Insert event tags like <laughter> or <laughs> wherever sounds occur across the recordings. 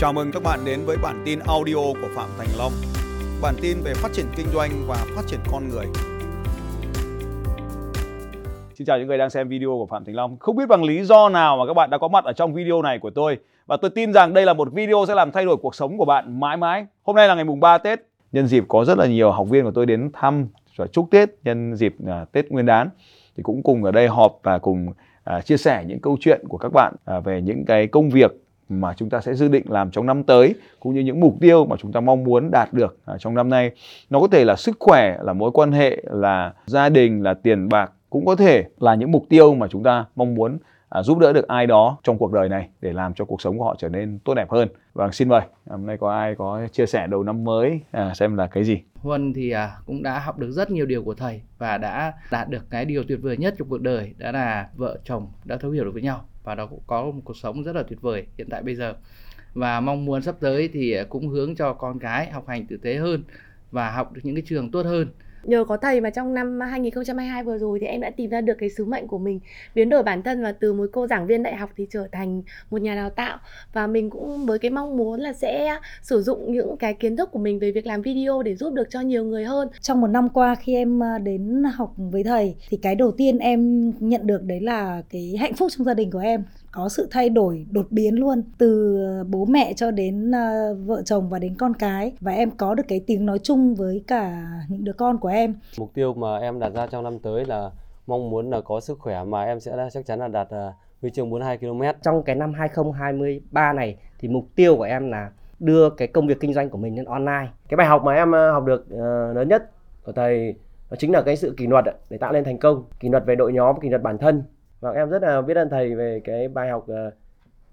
Chào mừng các bạn đến với bản tin audio của Phạm Thành Long. Bản tin về phát triển kinh doanh và phát triển con người. Xin chào những người đang xem video của Phạm Thành Long. Không biết bằng lý do nào mà các bạn đã có mặt ở trong video này của tôi và tôi tin rằng đây là một video sẽ làm thay đổi cuộc sống của bạn mãi mãi. Hôm nay là ngày mùng 3 Tết, nhân dịp có rất là nhiều học viên của tôi đến thăm và chúc Tết nhân dịp uh, Tết Nguyên đán thì cũng cùng ở đây họp và cùng uh, chia sẻ những câu chuyện của các bạn uh, về những cái công việc mà chúng ta sẽ dự định làm trong năm tới cũng như những mục tiêu mà chúng ta mong muốn đạt được à, trong năm nay. Nó có thể là sức khỏe, là mối quan hệ, là gia đình, là tiền bạc, cũng có thể là những mục tiêu mà chúng ta mong muốn à, giúp đỡ được ai đó trong cuộc đời này để làm cho cuộc sống của họ trở nên tốt đẹp hơn. Vâng, xin mời. Hôm nay có ai có chia sẻ đầu năm mới à, xem là cái gì? Huân thì à, cũng đã học được rất nhiều điều của thầy và đã đạt được cái điều tuyệt vời nhất trong cuộc đời đó là vợ chồng đã thấu hiểu được với nhau và đó cũng có một cuộc sống rất là tuyệt vời hiện tại bây giờ và mong muốn sắp tới thì cũng hướng cho con cái học hành tử tế hơn và học được những cái trường tốt hơn Nhờ có thầy mà trong năm 2022 vừa rồi thì em đã tìm ra được cái sứ mệnh của mình, biến đổi bản thân và từ một cô giảng viên đại học thì trở thành một nhà đào tạo và mình cũng với cái mong muốn là sẽ sử dụng những cái kiến thức của mình về việc làm video để giúp được cho nhiều người hơn. Trong một năm qua khi em à, đến học với thầy thì cái đầu tiên em nhận được đấy là cái hạnh phúc trong gia đình của em có sự thay đổi đột biến luôn từ bố mẹ cho đến uh, vợ chồng và đến con cái và em có được cái tiếng nói chung với cả những đứa con của em. Mục tiêu mà em đặt ra trong năm tới là mong muốn là có sức khỏe mà em sẽ chắc chắn là đạt uh, huy chương 42 km. Trong cái năm 2023 này thì mục tiêu của em là đưa cái công việc kinh doanh của mình lên online. Cái bài học mà em học được uh, lớn nhất của thầy đó chính là cái sự kỷ luật để tạo nên thành công, kỷ luật về đội nhóm, kỷ luật bản thân Vâng, em rất là biết ơn thầy về cái bài học uh,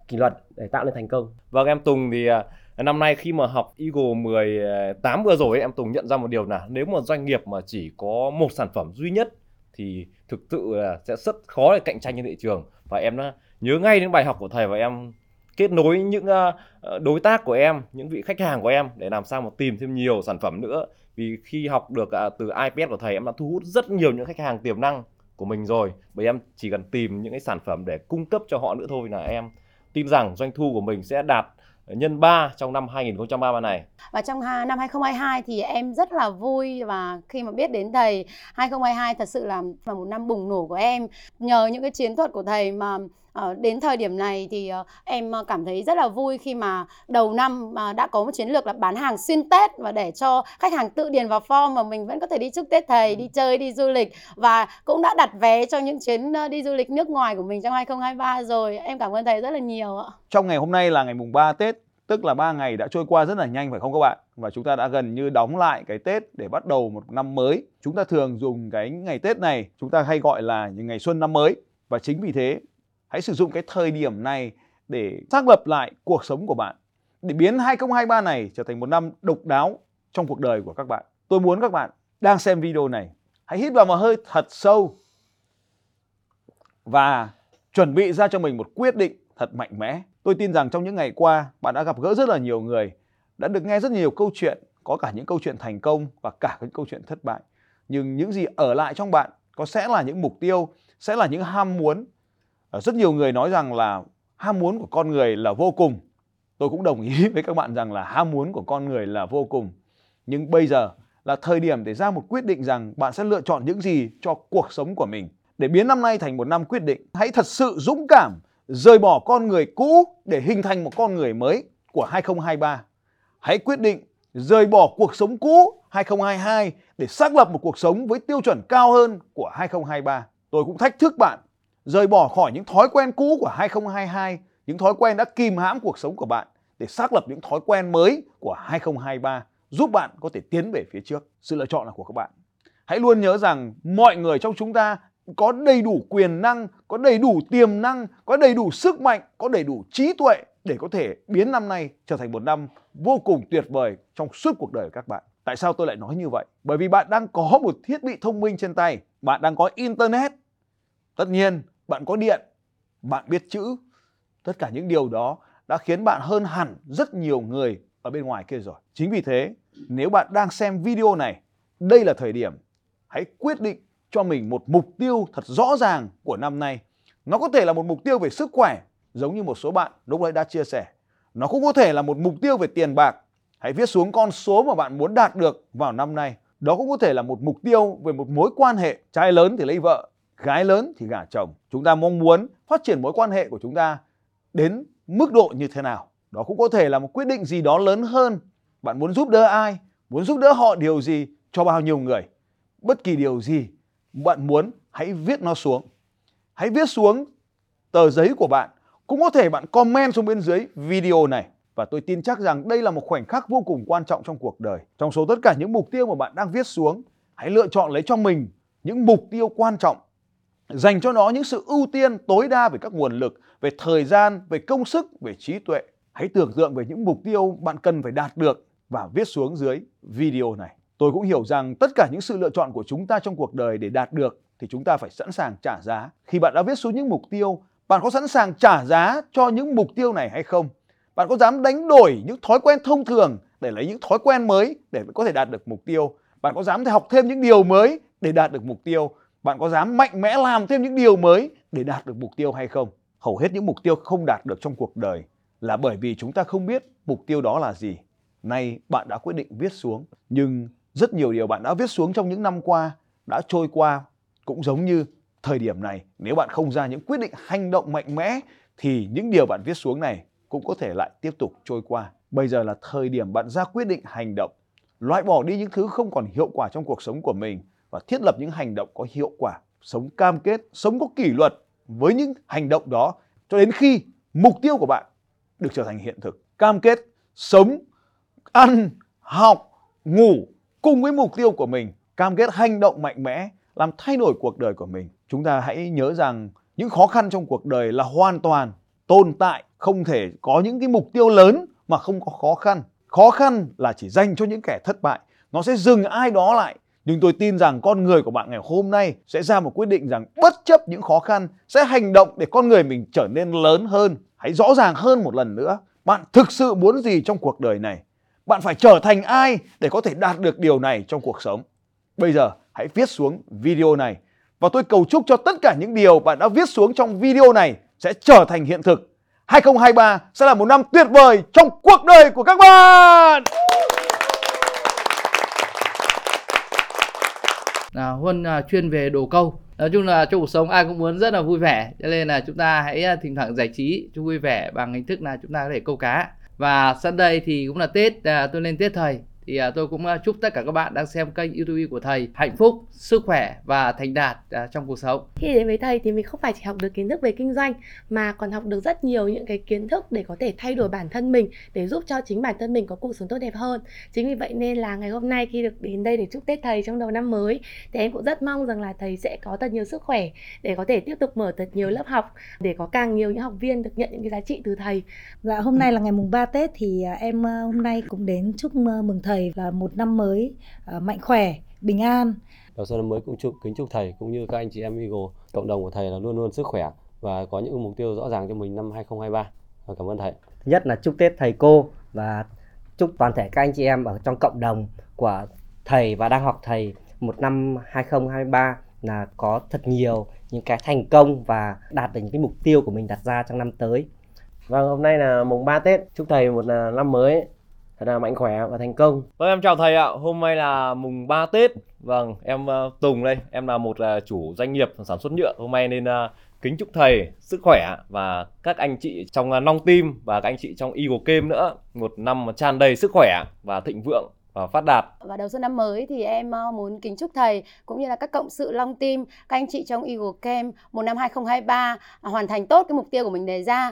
kỷ luật để tạo nên thành công. Vâng, em Tùng thì uh, năm nay khi mà học Eagle 18 ờ, vừa rồi em Tùng nhận ra một điều là nếu mà doanh nghiệp mà chỉ có một sản phẩm duy nhất thì thực sự là sẽ rất khó để cạnh tranh trên thị trường và em đã nhớ ngay đến bài học của thầy và em kết nối những uh, đối tác của em, những vị khách hàng của em để làm sao mà tìm thêm nhiều sản phẩm nữa. Vì khi học được uh, từ iPad của thầy em đã thu hút rất nhiều những khách hàng tiềm năng của mình rồi bởi em chỉ cần tìm những cái sản phẩm để cung cấp cho họ nữa thôi là em tin rằng doanh thu của mình sẽ đạt nhân 3 trong năm 2023 này. Và trong năm 2022 thì em rất là vui và khi mà biết đến thầy 2022 thật sự là, là một năm bùng nổ của em. Nhờ những cái chiến thuật của thầy mà đến thời điểm này thì uh, em cảm thấy rất là vui khi mà đầu năm đã có một chiến lược là bán hàng xuyên Tết và để cho khách hàng tự điền vào form mà mình vẫn có thể đi chúc Tết thầy, đi chơi, đi du lịch và cũng đã đặt vé cho những chuyến đi du lịch nước ngoài của mình trong 2023 rồi. Em cảm ơn thầy rất là nhiều ạ. Trong ngày hôm nay là ngày mùng 3 Tết tức là 3 ngày đã trôi qua rất là nhanh phải không các bạn? Và chúng ta đã gần như đóng lại cái Tết để bắt đầu một năm mới. Chúng ta thường dùng cái ngày Tết này chúng ta hay gọi là những ngày xuân năm mới và chính vì thế hãy sử dụng cái thời điểm này để xác lập lại cuộc sống của bạn để biến 2023 này trở thành một năm độc đáo trong cuộc đời của các bạn. Tôi muốn các bạn đang xem video này hãy hít vào một hơi thật sâu và chuẩn bị ra cho mình một quyết định thật mạnh mẽ. Tôi tin rằng trong những ngày qua bạn đã gặp gỡ rất là nhiều người, đã được nghe rất nhiều câu chuyện, có cả những câu chuyện thành công và cả những câu chuyện thất bại. Nhưng những gì ở lại trong bạn có sẽ là những mục tiêu, sẽ là những ham muốn. Ờ, rất nhiều người nói rằng là ham muốn của con người là vô cùng. Tôi cũng đồng ý <laughs> với các bạn rằng là ham muốn của con người là vô cùng. Nhưng bây giờ là thời điểm để ra một quyết định rằng bạn sẽ lựa chọn những gì cho cuộc sống của mình. Để biến năm nay thành một năm quyết định, hãy thật sự dũng cảm rời bỏ con người cũ để hình thành một con người mới của 2023. Hãy quyết định rời bỏ cuộc sống cũ 2022 để xác lập một cuộc sống với tiêu chuẩn cao hơn của 2023. Tôi cũng thách thức bạn rời bỏ khỏi những thói quen cũ của 2022, những thói quen đã kìm hãm cuộc sống của bạn để xác lập những thói quen mới của 2023 giúp bạn có thể tiến về phía trước. Sự lựa chọn là của các bạn. Hãy luôn nhớ rằng mọi người trong chúng ta có đầy đủ quyền năng, có đầy đủ tiềm năng, có đầy đủ sức mạnh, có đầy đủ trí tuệ để có thể biến năm nay trở thành một năm vô cùng tuyệt vời trong suốt cuộc đời của các bạn. Tại sao tôi lại nói như vậy? Bởi vì bạn đang có một thiết bị thông minh trên tay, bạn đang có internet. Tất nhiên, bạn có điện, bạn biết chữ. Tất cả những điều đó đã khiến bạn hơn hẳn rất nhiều người ở bên ngoài kia rồi. Chính vì thế, nếu bạn đang xem video này, đây là thời điểm hãy quyết định cho mình một mục tiêu thật rõ ràng của năm nay. Nó có thể là một mục tiêu về sức khỏe, giống như một số bạn lúc nãy đã chia sẻ. nó cũng có thể là một mục tiêu về tiền bạc. Hãy viết xuống con số mà bạn muốn đạt được vào năm nay. Đó cũng có thể là một mục tiêu về một mối quan hệ. Trai lớn thì lấy vợ, gái lớn thì gả chồng. Chúng ta mong muốn phát triển mối quan hệ của chúng ta đến mức độ như thế nào. Đó cũng có thể là một quyết định gì đó lớn hơn. Bạn muốn giúp đỡ ai, muốn giúp đỡ họ điều gì cho bao nhiêu người. Bất kỳ điều gì bạn muốn hãy viết nó xuống. Hãy viết xuống tờ giấy của bạn. Cũng có thể bạn comment xuống bên dưới video này. Và tôi tin chắc rằng đây là một khoảnh khắc vô cùng quan trọng trong cuộc đời. Trong số tất cả những mục tiêu mà bạn đang viết xuống, hãy lựa chọn lấy cho mình những mục tiêu quan trọng. Dành cho nó những sự ưu tiên tối đa về các nguồn lực, về thời gian, về công sức, về trí tuệ. Hãy tưởng tượng về những mục tiêu bạn cần phải đạt được và viết xuống dưới video này. Tôi cũng hiểu rằng tất cả những sự lựa chọn của chúng ta trong cuộc đời để đạt được thì chúng ta phải sẵn sàng trả giá. Khi bạn đã viết xuống những mục tiêu, bạn có sẵn sàng trả giá cho những mục tiêu này hay không? Bạn có dám đánh đổi những thói quen thông thường để lấy những thói quen mới để có thể đạt được mục tiêu? Bạn có dám học thêm những điều mới để đạt được mục tiêu? Bạn có dám mạnh mẽ làm thêm những điều mới để đạt được mục tiêu hay không? Hầu hết những mục tiêu không đạt được trong cuộc đời là bởi vì chúng ta không biết mục tiêu đó là gì. Nay bạn đã quyết định viết xuống, nhưng rất nhiều điều bạn đã viết xuống trong những năm qua đã trôi qua cũng giống như thời điểm này nếu bạn không ra những quyết định hành động mạnh mẽ thì những điều bạn viết xuống này cũng có thể lại tiếp tục trôi qua. Bây giờ là thời điểm bạn ra quyết định hành động, loại bỏ đi những thứ không còn hiệu quả trong cuộc sống của mình và thiết lập những hành động có hiệu quả, sống cam kết, sống có kỷ luật với những hành động đó cho đến khi mục tiêu của bạn được trở thành hiện thực. Cam kết sống, ăn, học, ngủ cùng với mục tiêu của mình, cam kết hành động mạnh mẽ làm thay đổi cuộc đời của mình. Chúng ta hãy nhớ rằng những khó khăn trong cuộc đời là hoàn toàn tồn tại, không thể có những cái mục tiêu lớn mà không có khó khăn. Khó khăn là chỉ dành cho những kẻ thất bại. Nó sẽ dừng ai đó lại. Nhưng tôi tin rằng con người của bạn ngày hôm nay sẽ ra một quyết định rằng bất chấp những khó khăn, sẽ hành động để con người mình trở nên lớn hơn. Hãy rõ ràng hơn một lần nữa. Bạn thực sự muốn gì trong cuộc đời này? Bạn phải trở thành ai để có thể đạt được điều này trong cuộc sống? Bây giờ, hãy viết xuống video này và tôi cầu chúc cho tất cả những điều bạn đã viết xuống trong video này sẽ trở thành hiện thực. 2023 sẽ là một năm tuyệt vời trong cuộc đời của các bạn. À, Huân à, chuyên về đồ câu. Nói chung là trong cuộc sống ai cũng muốn rất là vui vẻ, cho nên là chúng ta hãy à, thỉnh thoảng giải trí cho vui vẻ bằng hình thức là chúng ta có thể câu cá. Và sắp đây thì cũng là Tết, à, tôi lên Tết thầy thì à, tôi cũng à, chúc tất cả các bạn đang xem kênh YouTube của thầy hạnh phúc, sức khỏe và thành đạt à, trong cuộc sống. Khi đến với thầy thì mình không phải chỉ học được kiến thức về kinh doanh mà còn học được rất nhiều những cái kiến thức để có thể thay đổi bản thân mình để giúp cho chính bản thân mình có cuộc sống tốt đẹp hơn. Chính vì vậy nên là ngày hôm nay khi được đến đây để chúc Tết thầy trong đầu năm mới thì em cũng rất mong rằng là thầy sẽ có thật nhiều sức khỏe để có thể tiếp tục mở thật nhiều lớp học để có càng nhiều những học viên được nhận những cái giá trị từ thầy. Dạ hôm nay là ngày mùng 3 Tết thì em hôm nay cũng đến chúc mừng thầy thầy là một năm mới uh, mạnh khỏe, bình an. Đầu xuân năm mới cũng chúc kính chúc thầy cũng như các anh chị em Eagle, cộng đồng của thầy là luôn luôn sức khỏe và có những mục tiêu rõ ràng cho mình năm 2023. Và cảm ơn thầy. Thứ nhất là chúc Tết thầy cô và chúc toàn thể các anh chị em ở trong cộng đồng của thầy và đang học thầy một năm 2023 là có thật nhiều những cái thành công và đạt được những cái mục tiêu của mình đặt ra trong năm tới. Vâng, hôm nay là mùng 3 Tết. Chúc thầy một à, năm mới thật là mạnh khỏe và thành công. Vâng em chào thầy ạ. Hôm nay là mùng 3 Tết. Vâng, em uh, Tùng đây, em là một uh, chủ doanh nghiệp sản xuất nhựa. Hôm nay nên uh, kính chúc thầy sức khỏe và các anh chị trong uh, Long Team và các anh chị trong Eagle Game nữa một năm tràn đầy sức khỏe và thịnh vượng và phát đạt. Và đầu xuân năm mới thì em muốn kính chúc thầy cũng như là các cộng sự Long Team, các anh chị trong Eagle Camp một năm 2023 hoàn thành tốt cái mục tiêu của mình đề ra.